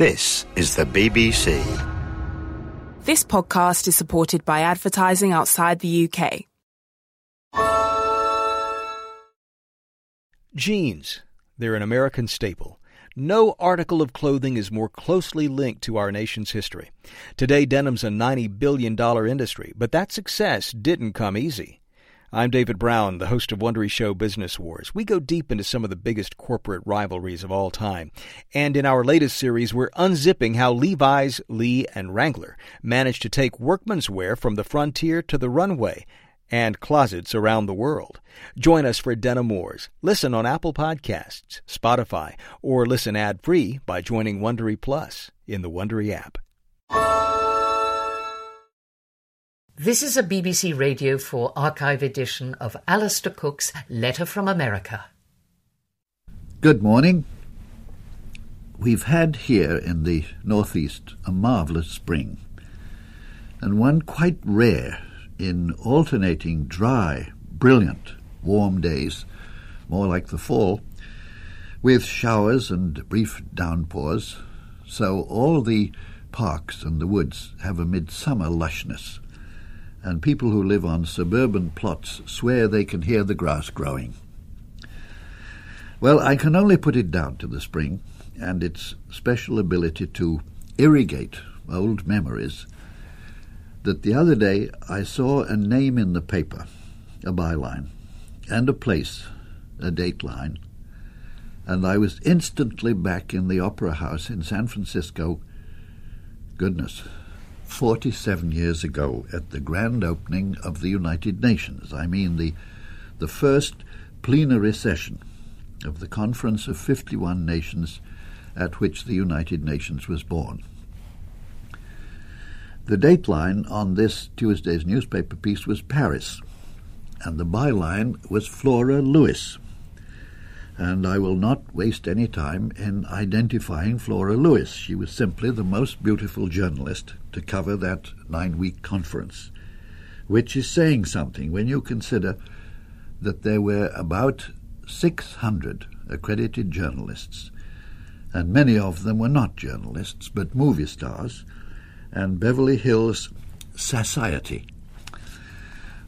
This is the BBC. This podcast is supported by advertising outside the UK. Jeans. They're an American staple. No article of clothing is more closely linked to our nation's history. Today, denim's a $90 billion industry, but that success didn't come easy. I'm David Brown, the host of Wondery Show Business Wars. We go deep into some of the biggest corporate rivalries of all time. And in our latest series, we're unzipping how Levi's, Lee, and Wrangler managed to take workman's wear from the frontier to the runway and closets around the world. Join us for Denim Wars. Listen on Apple Podcasts, Spotify, or listen ad-free by joining Wondery Plus in the Wondery app. This is a BBC Radio 4 archive edition of Alistair Cooke's Letter from America. Good morning. We've had here in the northeast a marvellous spring, and one quite rare in alternating dry, brilliant, warm days, more like the fall, with showers and brief downpours, so all the parks and the woods have a midsummer lushness and people who live on suburban plots swear they can hear the grass growing. Well, I can only put it down to the spring and its special ability to irrigate old memories that the other day I saw a name in the paper, a byline, and a place, a dateline, and I was instantly back in the Opera House in San Francisco. Goodness, 47 years ago at the grand opening of the United Nations. I mean, the, the first plenary session of the Conference of 51 Nations at which the United Nations was born. The dateline on this Tuesday's newspaper piece was Paris, and the byline was Flora Lewis and I will not waste any time in identifying Flora Lewis. She was simply the most beautiful journalist to cover that nine week conference, which is saying something when you consider that there were about 600 accredited journalists, and many of them were not journalists but movie stars, and Beverly Hills society.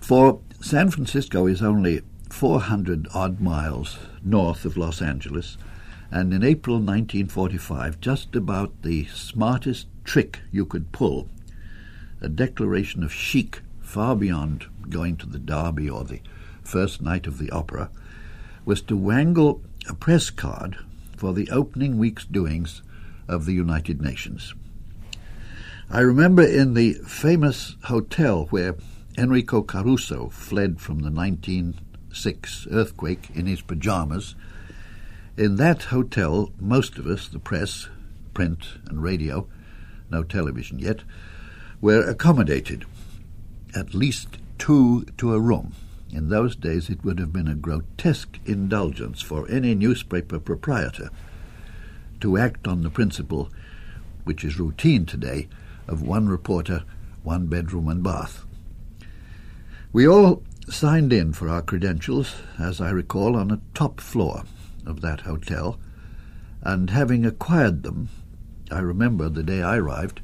For San Francisco is only 400 odd miles north of Los Angeles, and in April 1945, just about the smartest trick you could pull, a declaration of chic far beyond going to the Derby or the first night of the opera, was to wangle a press card for the opening week's doings of the United Nations. I remember in the famous hotel where Enrico Caruso fled from the 19 six earthquake in his pajamas. In that hotel, most of us, the press, print, and radio, no television yet, were accommodated. At least two to a room. In those days, it would have been a grotesque indulgence for any newspaper proprietor to act on the principle, which is routine today, of one reporter, one bedroom and bath. We all signed in for our credentials, as I recall, on a top floor of that hotel, and having acquired them, I remember the day I arrived,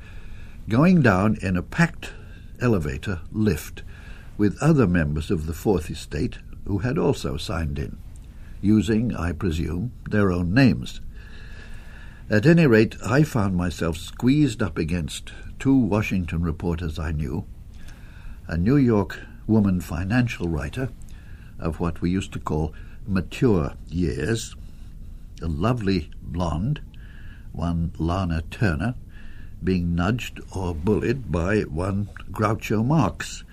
going down in a packed elevator lift with other members of the Fourth Estate who had also signed in, using, I presume, their own names. At any rate, I found myself squeezed up against two Washington reporters I knew, a New York woman financial writer of what we used to call mature years, a lovely blonde, one Lana Turner, being nudged or bullied by one Groucho Marx,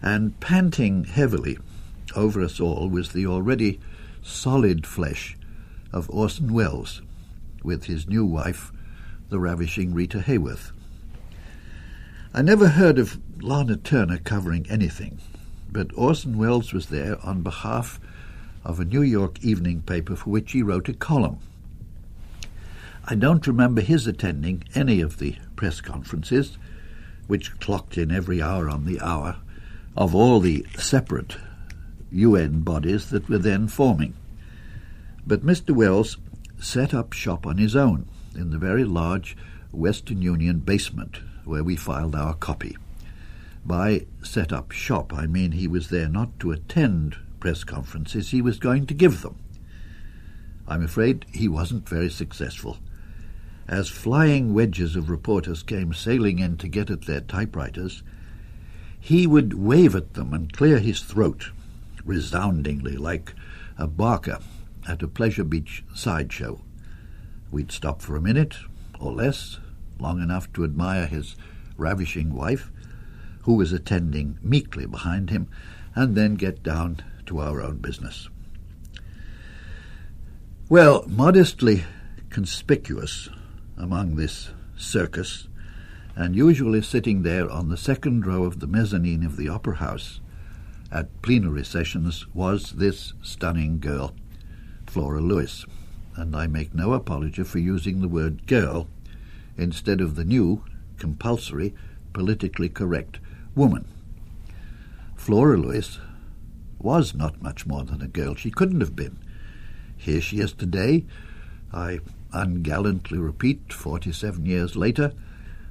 and panting heavily over us all was the already solid flesh of Orson Welles, with his new wife, the ravishing Rita Hayworth. I never heard of Lana Turner covering anything, but Orson Welles was there on behalf of a New York evening paper for which he wrote a column. I don't remember his attending any of the press conferences, which clocked in every hour on the hour, of all the separate UN bodies that were then forming. But Mr. Welles set up shop on his own in the very large Western Union basement where we filed our copy. By set up shop, I mean he was there not to attend press conferences, he was going to give them. I'm afraid he wasn't very successful. As flying wedges of reporters came sailing in to get at their typewriters, he would wave at them and clear his throat resoundingly like a barker at a Pleasure Beach sideshow. We'd stop for a minute or less, long enough to admire his ravishing wife, who was attending meekly behind him, and then get down to our own business. Well, modestly conspicuous among this circus, and usually sitting there on the second row of the mezzanine of the Opera House at plenary sessions, was this stunning girl, Flora Lewis. And I make no apology for using the word girl instead of the new, compulsory, politically correct woman. Flora Lewis was not much more than a girl. She couldn't have been. Here she is today. I ungallantly repeat, 47 years later,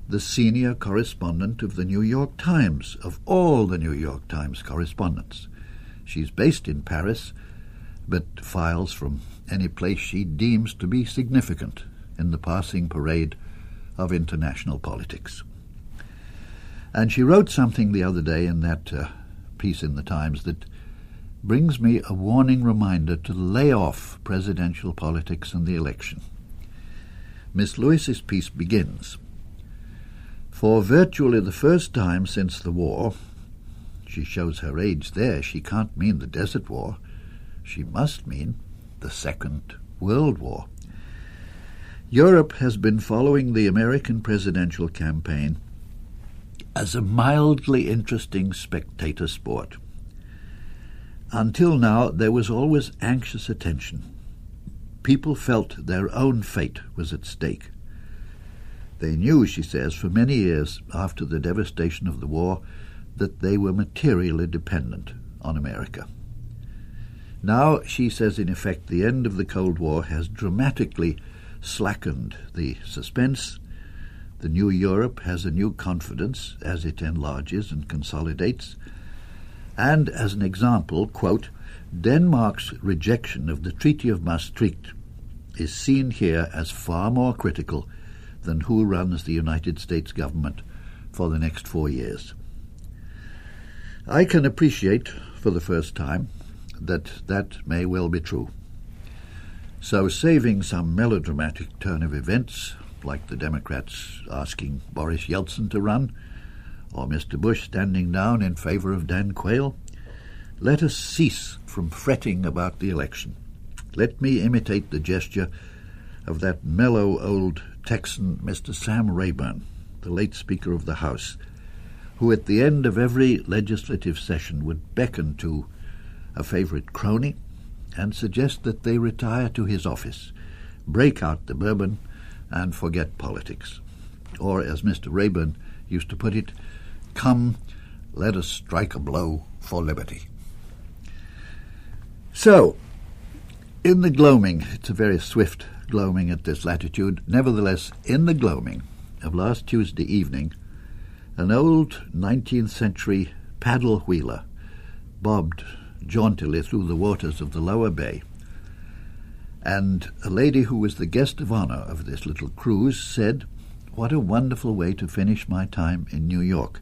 the senior correspondent of the New York Times, of all the New York Times correspondents. She's based in Paris, but files from any place she deems to be significant in the passing parade of international politics. And she wrote something the other day in that uh, piece in the Times that brings me a warning reminder to lay off presidential politics and the election. Miss Lewis's piece begins For virtually the first time since the war, she shows her age there, she can't mean the Desert War, she must mean the Second World War. Europe has been following the American presidential campaign as a mildly interesting spectator sport. Until now, there was always anxious attention. People felt their own fate was at stake. They knew, she says, for many years after the devastation of the war, that they were materially dependent on America. Now, she says, in effect, the end of the Cold War has dramatically slackened the suspense. The new Europe has a new confidence as it enlarges and consolidates. And as an example, quote, Denmark's rejection of the Treaty of Maastricht is seen here as far more critical than who runs the United States government for the next four years. I can appreciate, for the first time, that that may well be true. So, saving some melodramatic turn of events, like the Democrats asking Boris Yeltsin to run, or Mr. Bush standing down in favor of Dan Quayle, let us cease from fretting about the election. Let me imitate the gesture of that mellow old Texan, Mr. Sam Rayburn, the late Speaker of the House, who at the end of every legislative session would beckon to a favorite crony and suggest that they retire to his office, break out the bourbon, and forget politics. Or, as Mr. Rayburn used to put it, come, let us strike a blow for liberty. So, in the gloaming, it's a very swift gloaming at this latitude, nevertheless, in the gloaming of last Tuesday evening, an old 19th century paddle wheeler bobbed jauntily through the waters of the lower bay. And a lady who was the guest of honor of this little cruise said, What a wonderful way to finish my time in New York,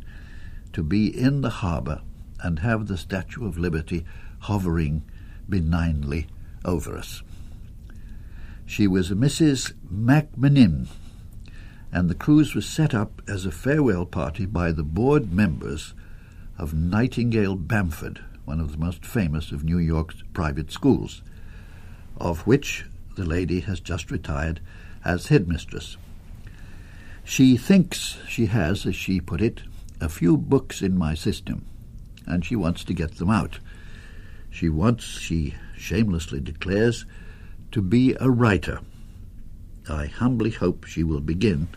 to be in the harbor and have the Statue of Liberty hovering benignly over us. She was a Mrs. McMenamin, and the cruise was set up as a farewell party by the board members of Nightingale Bamford, one of the most famous of New York's private schools, of which the lady has just retired as headmistress. She thinks she has, as she put it, a few books in my system, and she wants to get them out. She wants, she shamelessly declares, to be a writer. I humbly hope she will begin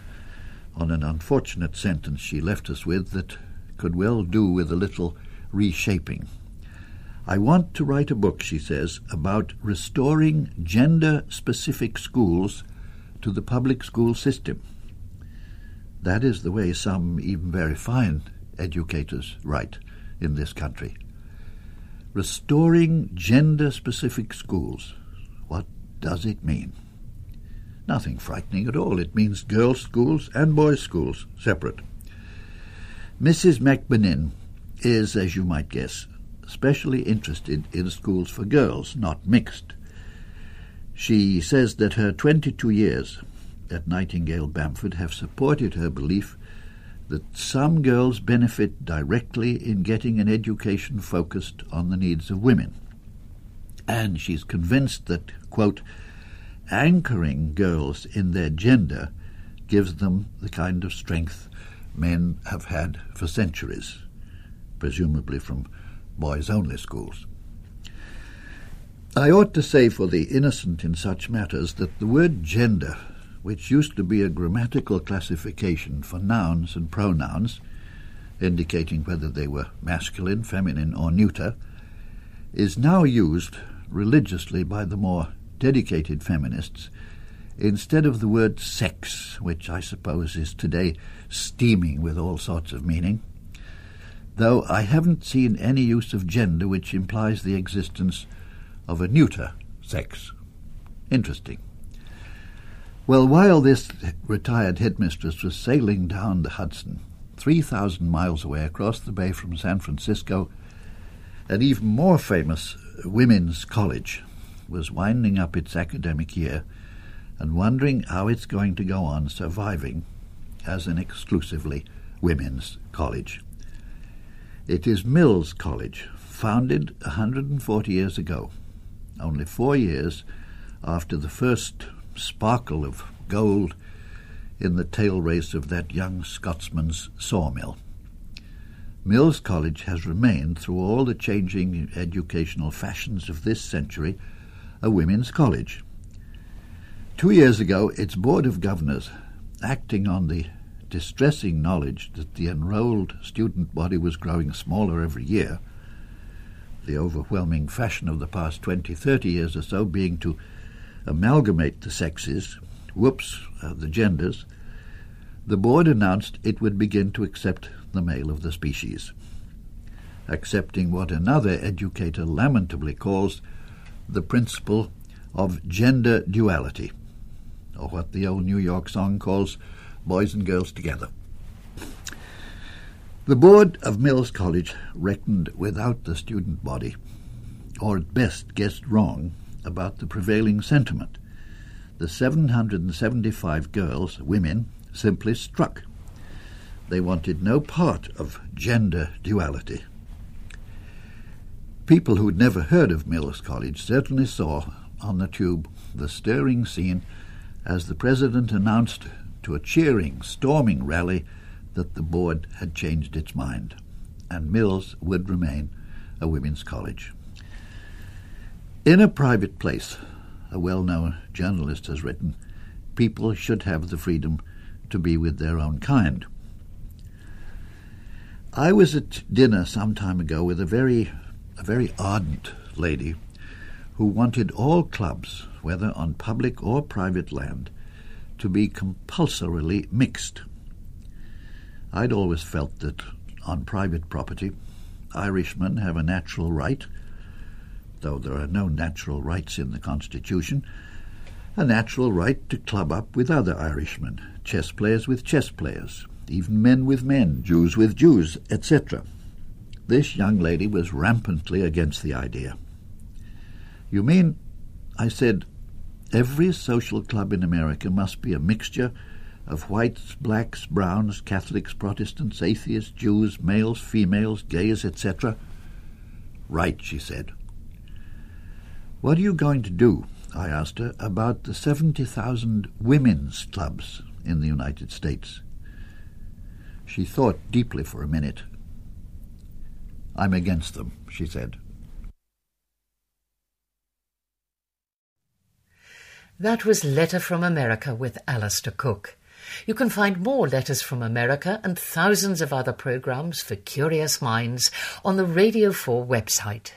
on an unfortunate sentence she left us with that could well do with a little reshaping. I want to write a book, she says, about restoring gender specific schools to the public school system. That is the way some even very fine educators write in this country. Restoring gender specific schools. What does it mean? Nothing frightening at all. It means girls' schools and boys' schools separate. Mrs. McMenamin is, as you might guess, specially interested in schools for girls, not mixed. She says that her 22 years at Nightingale Bamford have supported her belief that some girls benefit directly in getting an education focused on the needs of women. And she's convinced that, quote, anchoring girls in their gender gives them the kind of strength men have had for centuries, presumably from boys only schools. I ought to say for the innocent in such matters that the word gender, which used to be a grammatical classification for nouns and pronouns, indicating whether they were masculine, feminine, or neuter, is now used religiously by the more dedicated feminists instead of the word sex, which I suppose is today steaming with all sorts of meaning though I haven't seen any use of gender which implies the existence of a neuter sex. Interesting. Well, while this retired headmistress was sailing down the Hudson, 3,000 miles away across the bay from San Francisco, an even more famous women's college was winding up its academic year and wondering how it's going to go on surviving as an exclusively women's college. It is Mills College, founded 140 years ago, only four years after the first sparkle of gold in the tail race of that young Scotsman's sawmill. Mills College has remained, through all the changing educational fashions of this century, a women's college. Two years ago, its Board of Governors, acting on the distressing knowledge that the enrolled student body was growing smaller every year, the overwhelming fashion of the past 20, 30 years or so being to amalgamate the sexes, whoops, uh, the genders, the board announced it would begin to accept the male of the species, accepting what another educator lamentably calls the principle of gender duality, or what the old New York song calls boys and girls together. The board of Mills College reckoned without the student body, or at best guessed wrong about the prevailing sentiment. The 775 girls, women, simply struck. They wanted no part of gender duality. People who'd never heard of Mills College certainly saw on the tube the stirring scene as the president announced to a cheering, storming rally that the board had changed its mind, and Mills would remain a women's college. In a private place, a well known journalist has written, people should have the freedom to be with their own kind. I was at dinner some time ago with a very, a very ardent lady who wanted all clubs, whether on public or private land, to be compulsorily mixed. I'd always felt that on private property, Irishmen have a natural right, though there are no natural rights in the Constitution, a natural right to club up with other Irishmen, chess players with chess players, even men with men, Jews with Jews, etc. This young lady was rampantly against the idea. You mean, I said, Every social club in America must be a mixture of whites, blacks, browns, Catholics, Protestants, atheists, Jews, males, females, gays, etc. Right, she said. What are you going to do, I asked her, about the 70,000 women's clubs in the United States? She thought deeply for a minute. I'm against them, she said. That was Letter from America with Alistair Cooke. You can find more Letters from America and thousands of other programs for curious minds on the Radio 4 website.